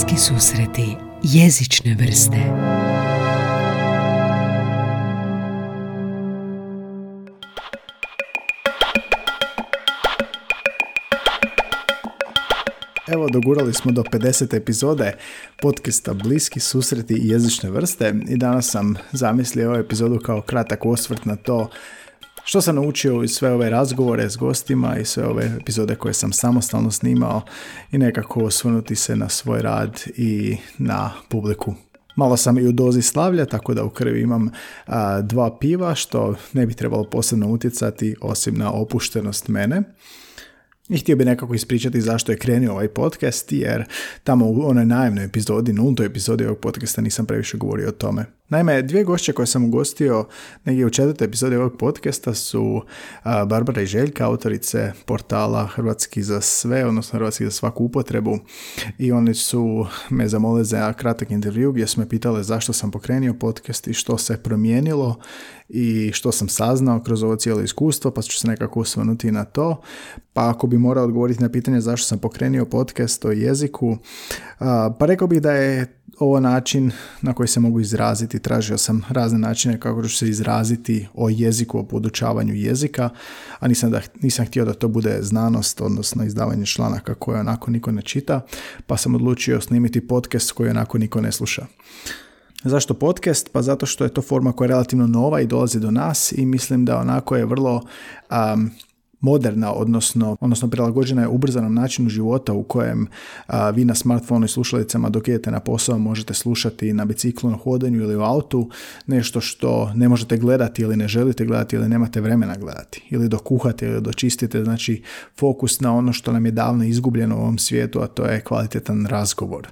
Bliski susreti jezične vrste Evo, dogurali smo do 50. epizode podcasta Bliski susreti i jezične vrste i danas sam zamislio ovu epizodu kao kratak osvrt na to što sam naučio iz sve ove razgovore s gostima i sve ove epizode koje sam samostalno snimao i nekako osvrnuti se na svoj rad i na publiku. Malo sam i u dozi slavlja, tako da u krvi imam dva piva, što ne bi trebalo posebno utjecati osim na opuštenost mene. I htio bi nekako ispričati zašto je krenio ovaj podcast, jer tamo u onoj najemnoj epizodi, nultoj epizodi ovog podcasta nisam previše govorio o tome. Naime, dvije gošće koje sam ugostio negdje u četvrtoj epizodi ovog podcasta su Barbara i Željka, autorice portala Hrvatski za sve, odnosno Hrvatski za svaku upotrebu. I oni su me zamolili za kratak intervju gdje su me pitale zašto sam pokrenio podcast i što se promijenilo i što sam saznao kroz ovo cijelo iskustvo, pa ću se nekako osvrnuti na to. Pa ako bi morao odgovoriti na pitanje zašto sam pokrenio podcast o jeziku, pa rekao bih da je ovo način na koji se mogu izraziti. Tražio sam razne načine kako ću se izraziti o jeziku, o podučavanju jezika, a nisam, da, nisam htio da to bude znanost, odnosno izdavanje članaka koje onako niko ne čita, pa sam odlučio snimiti podcast koji onako niko ne sluša. Zašto podcast? Pa zato što je to forma koja je relativno nova i dolazi do nas i mislim da onako je vrlo moderna, odnosno, odnosno prilagođena je ubrzanom načinu života u kojem vi na smartphonu i slušalicama dok idete na posao možete slušati na biciklu, na hodanju ili u autu nešto što ne možete gledati ili ne želite gledati ili nemate vremena gledati ili dok kuhate ili dok čistite, znači fokus na ono što nam je davno izgubljeno u ovom svijetu, a to je kvalitetan razgovor.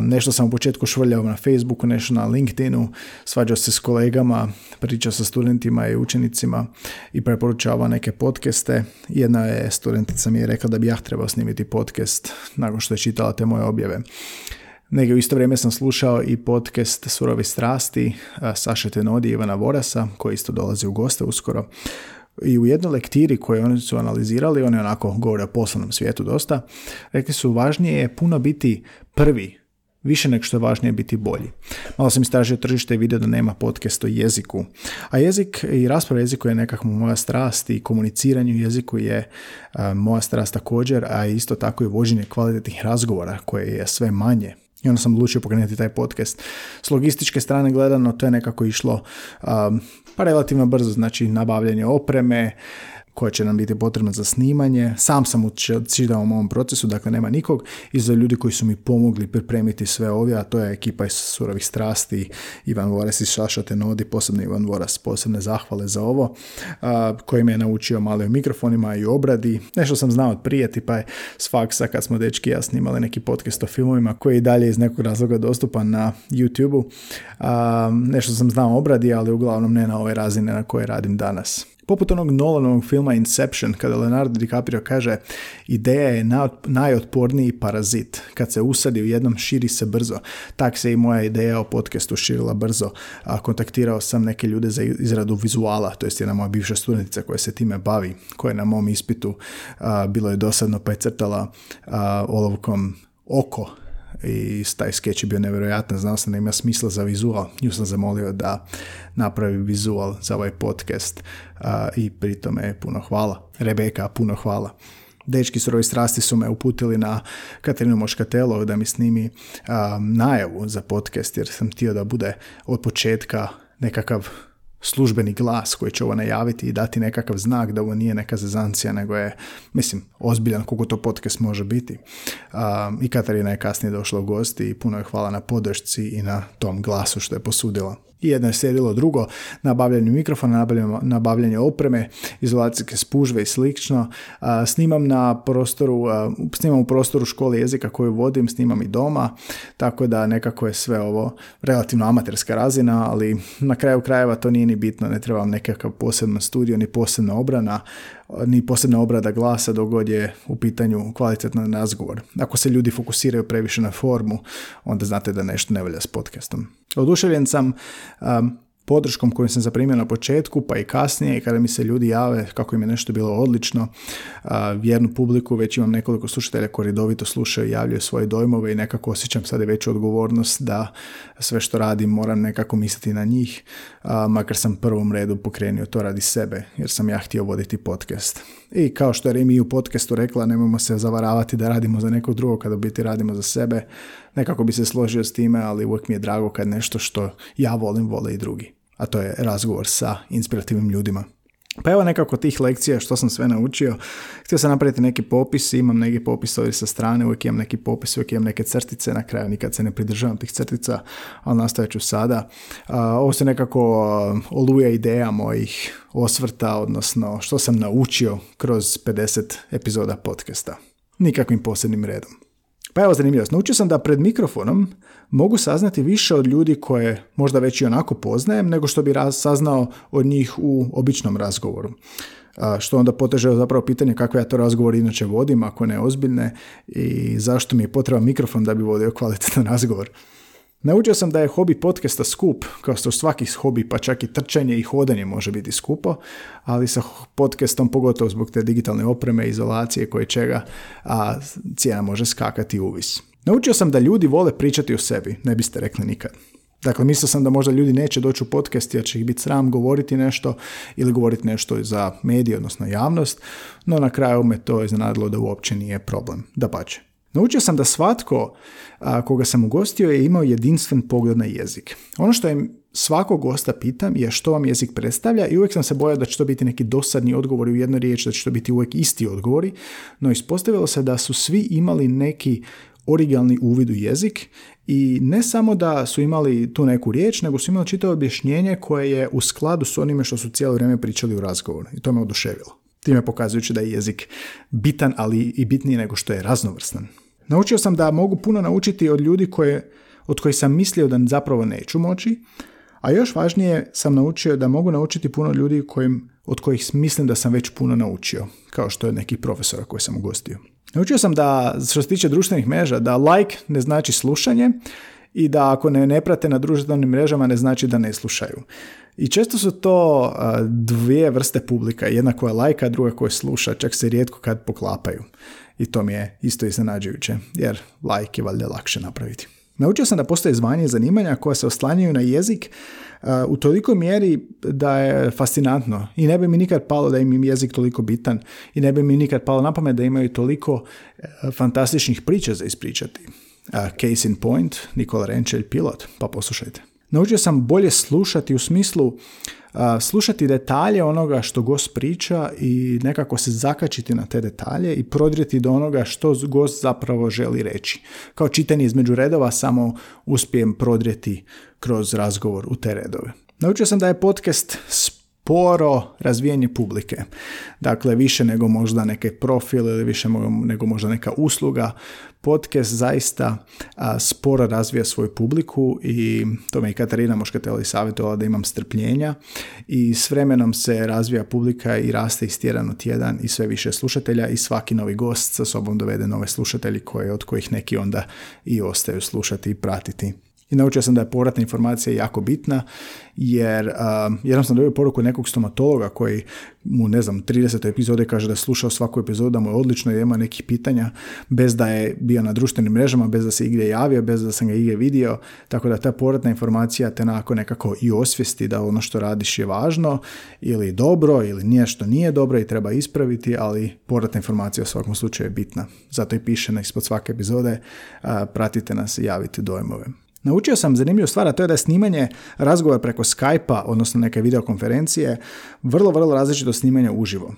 nešto sam u početku švrljao na Facebooku, nešto na LinkedInu, svađao se s kolegama, pričao sa studentima i učenicima i preporučavao neke podcast podcaste. Jedna je studentica mi je rekla da bi ja trebao snimiti podcast nakon što je čitala te moje objave. Negdje u isto vrijeme sam slušao i podcast Surovi strasti Saše Tenodi i Ivana Vorasa, koji isto dolazi u goste uskoro. I u jednoj lektiri koju oni su analizirali, oni onako govore o poslovnom svijetu dosta, rekli su važnije je puno biti prvi Više nego što je važnije biti bolji. Malo sam istražio tržište i vidio da nema podcast o jeziku. A jezik i rasprava jeziku je nekakva moja strast i komuniciranje u jeziku je moja strast također, a isto tako i vođenje kvalitetnih razgovora koje je sve manje. I onda sam odlučio pokrenuti taj podcast. S logističke strane gledano to je nekako išlo pa relativno brzo, znači nabavljanje opreme, koja će nam biti potrebna za snimanje. Sam sam u ovom procesu, dakle nema nikog. I za ljudi koji su mi pomogli pripremiti sve ovdje, a to je ekipa iz Surovih strasti, Ivan Voras iz Šašate Nodi, posebno Ivan Voras, posebne zahvale za ovo, a, koji me je naučio malo o mikrofonima i obradi. Nešto sam znao od prijeti, pa je s faksa kad smo dečki ja snimali neki podcast o filmovima koji je dalje iz nekog razloga dostupan na YouTube-u. nešto sam znao obradi, ali uglavnom ne na ove razine na koje radim danas. Poput onog Nolanovog filma Inception, kada Leonardo DiCaprio kaže ideja je najotporniji parazit. Kad se usadi u jednom, širi se brzo. Tak se i moja ideja o podcastu širila brzo. A, kontaktirao sam neke ljude za izradu vizuala, to jest jedna moja bivša studentica koja se time bavi, koja je na mom ispitu bilo je dosadno pa je crtala olovkom oko i taj skeč je bio nevjerojatan, znao sam da ima smisla za vizual. Nju sam zamolio da napravi vizual za ovaj podcast i pri tome puno hvala. Rebeka, puno hvala. Dečki surovi strasti su me uputili na Katarinu Moškatelo da mi snimi najavu za podcast jer sam htio da bude od početka nekakav službeni glas koji će ovo najaviti i dati nekakav znak da ovo nije neka zezancija, nego je, mislim, ozbiljan koliko to podcast može biti. I Katarina je kasnije došla u gosti i puno je hvala na podršci i na tom glasu što je posudila jedno je sjedilo drugo, nabavljanje mikrofona, nabavljanje opreme, izolacijske spužve i slično. Snimam na prostoru, snimam u prostoru škole jezika koju vodim, snimam i doma, tako da nekako je sve ovo relativno amaterska razina, ali na kraju krajeva to nije ni bitno, ne trebam nekakav poseban studio, ni posebna obrana, ni posebna obrada glasa dok god je u pitanju kvalitetan razgovor. Ako se ljudi fokusiraju previše na formu, onda znate da nešto ne valja s podcastom. Oduševljen sam um, podrškom koju sam zaprimio na početku, pa i kasnije, kada mi se ljudi jave kako im je nešto bilo odlično, vjernu publiku, već imam nekoliko slušatelja koji redovito slušaju i javljaju svoje dojmove i nekako osjećam sada veću odgovornost da sve što radim moram nekako misliti na njih, makar sam prvom redu pokrenio to radi sebe, jer sam ja htio voditi podcast. I kao što je Remi u podcastu rekla, nemojmo se zavaravati da radimo za nekog drugog kada biti radimo za sebe. Nekako bi se složio s time, ali uvijek mi je drago kad nešto što ja volim, vole i drugi. A to je razgovor sa inspirativnim ljudima. Pa evo nekako tih lekcija što sam sve naučio. Htio sam napraviti neki popis, imam neki popis ovdje sa strane, uvijek imam neki popis, uvijek imam neke crtice, na kraju nikad se ne pridržavam tih crtica, ali nastavit ću sada. ovo se nekako oluje ideja mojih osvrta, odnosno što sam naučio kroz 50 epizoda podcasta. Nikakvim posebnim redom. Pa evo zanimljivost. Naučio sam da pred mikrofonom mogu saznati više od ljudi koje možda već i onako poznajem nego što bi saznao od njih u običnom razgovoru. Što onda poteže zapravo pitanje kakve ja to razgovor inače vodim, ako ne ozbiljne i zašto mi je potreban mikrofon da bi vodio kvalitetan razgovor. Naučio sam da je hobi podcasta skup, kao što svaki hobi, pa čak i trčanje i hodanje može biti skupo, ali sa podcastom, pogotovo zbog te digitalne opreme, izolacije, koje čega, a cijena može skakati uvis. Naučio sam da ljudi vole pričati o sebi, ne biste rekli nikad. Dakle, mislio sam da možda ljudi neće doći u podcast jer će ih biti sram govoriti nešto ili govoriti nešto za medije, odnosno javnost, no na kraju me to iznenadilo da uopće nije problem. Da pače. Naučio sam da svatko a, koga sam ugostio je imao jedinstven pogled na jezik. Ono što je svakog gosta pitam je što vam jezik predstavlja i uvijek sam se bojao da će to biti neki dosadni odgovori u jednoj riječi, da će to biti uvijek isti odgovori, no ispostavilo se da su svi imali neki originalni uvid u jezik i ne samo da su imali tu neku riječ, nego su imali čitavo objašnjenje koje je u skladu s onime što su cijelo vrijeme pričali u razgovoru i to me oduševilo. Time pokazujući da je jezik bitan, ali i bitniji nego što je raznovrstan. Naučio sam da mogu puno naučiti od ljudi koje, od kojih sam mislio da zapravo neću moći, a još važnije sam naučio da mogu naučiti puno ljudi kojim, od kojih mislim da sam već puno naučio, kao što je neki profesora koji sam ugostio. Naučio sam da, što se tiče društvenih mreža, da like ne znači slušanje i da ako ne, ne prate na društvenim mrežama ne znači da ne slušaju. I često su to dvije vrste publika, jedna koja lajka, druga koja sluša, čak se rijetko kad poklapaju. I to mi je isto iznenađujuće, jer like je valjda lakše napraviti. Naučio sam da postoje zvanje zanimanja koja se oslanjaju na jezik u toliko mjeri da je fascinantno i ne bi mi nikad palo da im jezik toliko bitan i ne bi mi nikad palo na pamet da imaju toliko e, fantastičnih priča za ispričati. Case in point, Nikola Renčelj, pilot, pa poslušajte. Naučio sam bolje slušati u smislu slušati detalje onoga što gost priča i nekako se zakačiti na te detalje i prodrijeti do onoga što gost zapravo želi reći. Kao čitanje između redova samo uspijem prodrijeti kroz razgovor u te redove. Naučio sam da je podcast sporo razvijanje publike. Dakle, više nego možda neke profil ili više nego možda neka usluga. Podcast zaista a, sporo razvija svoju publiku i to me i Katarina Moškateli savjetovala da imam strpljenja i s vremenom se razvija publika i raste iz tjedan u tjedan i sve više slušatelja i svaki novi gost sa sobom dovede nove slušatelji koje, od kojih neki onda i ostaju slušati i pratiti i naučio sam da je povratna informacija jako bitna jer uh, jednom sam dobio poruku nekog stomatologa koji mu ne znam 30. epizode kaže da je slušao svaku epizodu da mu je odlično i ima nekih pitanja bez da je bio na društvenim mrežama, bez da se igdje javio, bez da sam ga igdje vidio, tako da ta povratna informacija te nakon nekako i osvijesti da ono što radiš je važno ili dobro ili nije što nije dobro i treba ispraviti, ali povratna informacija u svakom slučaju je bitna. Zato i piše na ispod svake epizode pratite nas i javite dojmove. Naučio sam zanimljivu stvar, a to je da je snimanje razgovora preko Skype-a, odnosno neke videokonferencije, vrlo, vrlo različito snimanja uživo.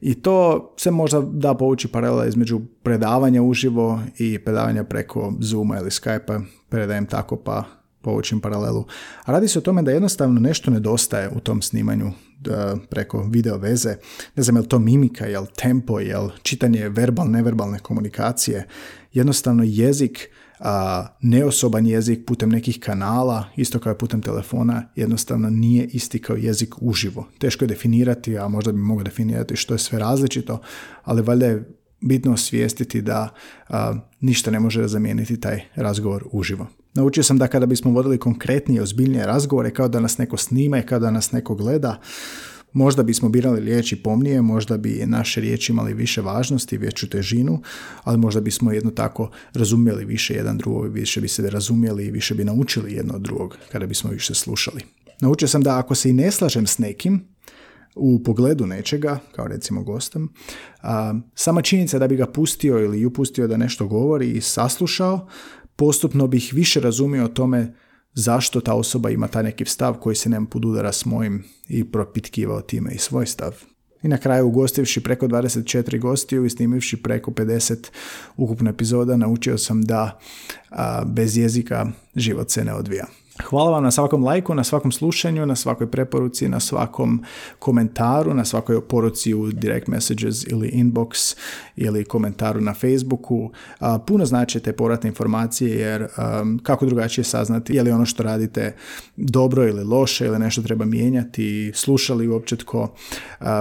I to se možda da povući paralela između predavanja uživo i predavanja preko Zooma ili Skype-a, predajem tako pa povučim paralelu. A radi se o tome da jednostavno nešto nedostaje u tom snimanju preko video veze. Ne znam je li to mimika, je tempo, je li čitanje verbal, neverbalne komunikacije. Jednostavno jezik neosoban jezik putem nekih kanala, isto kao putem telefona, jednostavno nije isti kao jezik uživo. Teško je definirati, a možda bi mogao definirati što je sve različito, ali valjda je bitno osvijestiti da ništa ne može zamijeniti taj razgovor uživo. Naučio sam da kada bismo vodili konkretnije, ozbiljnije razgovore, kao da nas neko snima i kao da nas neko gleda, Možda bismo birali riječi pomnije, možda bi naše riječi imali više važnosti, veću težinu, ali možda bismo jedno tako razumjeli više jedan drugog, više bi se razumjeli i više bi naučili jedno od drugog kada bismo više slušali. Naučio sam da ako se i ne slažem s nekim, u pogledu nečega, kao recimo gostom, a, sama činjenica da bi ga pustio ili ju pustio da nešto govori i saslušao, postupno bih više razumio o tome zašto ta osoba ima taj neki stav koji se nema podudara s mojim i propitkivao time i svoj stav. I na kraju ugostivši preko 24 gostiju i snimivši preko 50 ukupno epizoda naučio sam da bez jezika život se ne odvija. Hvala vam na svakom lajku, na svakom slušanju, na svakoj preporuci, na svakom komentaru, na svakoj poruci u direct messages ili inbox ili komentaru na Facebooku. Puno znači te povratne informacije jer kako drugačije saznati je li ono što radite dobro ili loše ili nešto treba mijenjati, slušali uopće tko.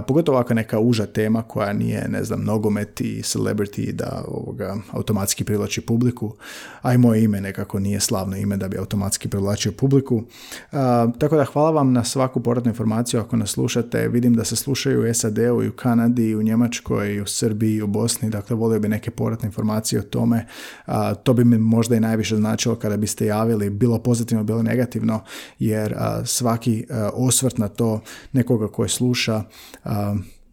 Pogotovo ovakva neka uža tema koja nije, ne znam, nogomet i celebrity da ovoga automatski privlači publiku, a i moje ime nekako nije slavno ime da bi automatski privlačio publiku. tako da hvala vam na svaku povratnu informaciju ako nas slušate. Vidim da se slušaju u SAD-u i u Kanadi, u Njemačkoj, i u Srbiji, i u Bosni. Dakle, volio bi neke povratne informacije o tome. to bi mi možda i najviše značilo kada biste javili, bilo pozitivno, bilo negativno, jer svaki osvrt na to nekoga koje sluša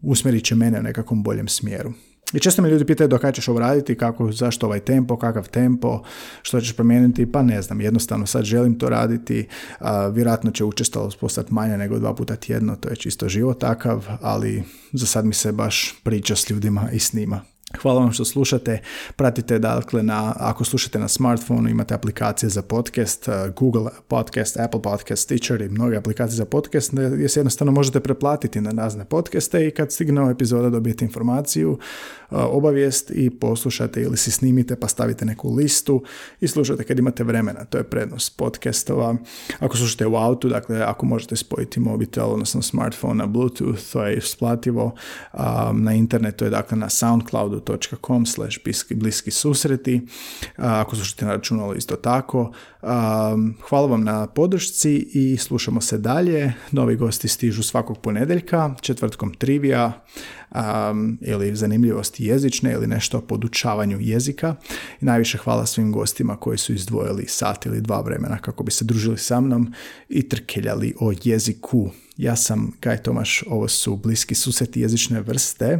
usmjerit će mene u nekakvom boljem smjeru. I često me ljudi pitaju do kada ćeš ovo raditi, kako, zašto ovaj tempo, kakav tempo, što ćeš promijeniti, pa ne znam, jednostavno sad želim to raditi, a, vjerojatno će učestalost postati manja nego dva puta tjedno, to je čisto život takav, ali za sad mi se baš priča s ljudima i snima. Hvala vam što slušate. Pratite dakle na, ako slušate na smartphonu imate aplikacije za podcast, uh, Google Podcast, Apple Podcast, Stitcher i mnoge aplikacije za podcast gdje se jednostavno možete preplatiti na razne podcaste i kad stigne epizoda dobijete informaciju, uh, obavijest i poslušate ili si snimite pa stavite neku listu i slušate kad imate vremena. To je prednost podcastova. Ako slušate u autu, dakle ako možete spojiti mobitel, odnosno smartphone na Bluetooth, to je isplativo. Um, na internetu je dakle na Soundcloudu facebook.com slash bliski susreti. Ako slušate na računalu isto tako. Hvala vam na podršci i slušamo se dalje. Novi gosti stižu svakog ponedjeljka, četvrtkom trivija ili zanimljivosti jezične ili nešto o podučavanju jezika. I najviše hvala svim gostima koji su izdvojili sat ili dva vremena kako bi se družili sa mnom i trkeljali o jeziku. Ja sam Gaj Tomaš, ovo su bliski susreti jezične vrste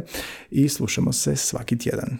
i slušamo se svaki tjedan.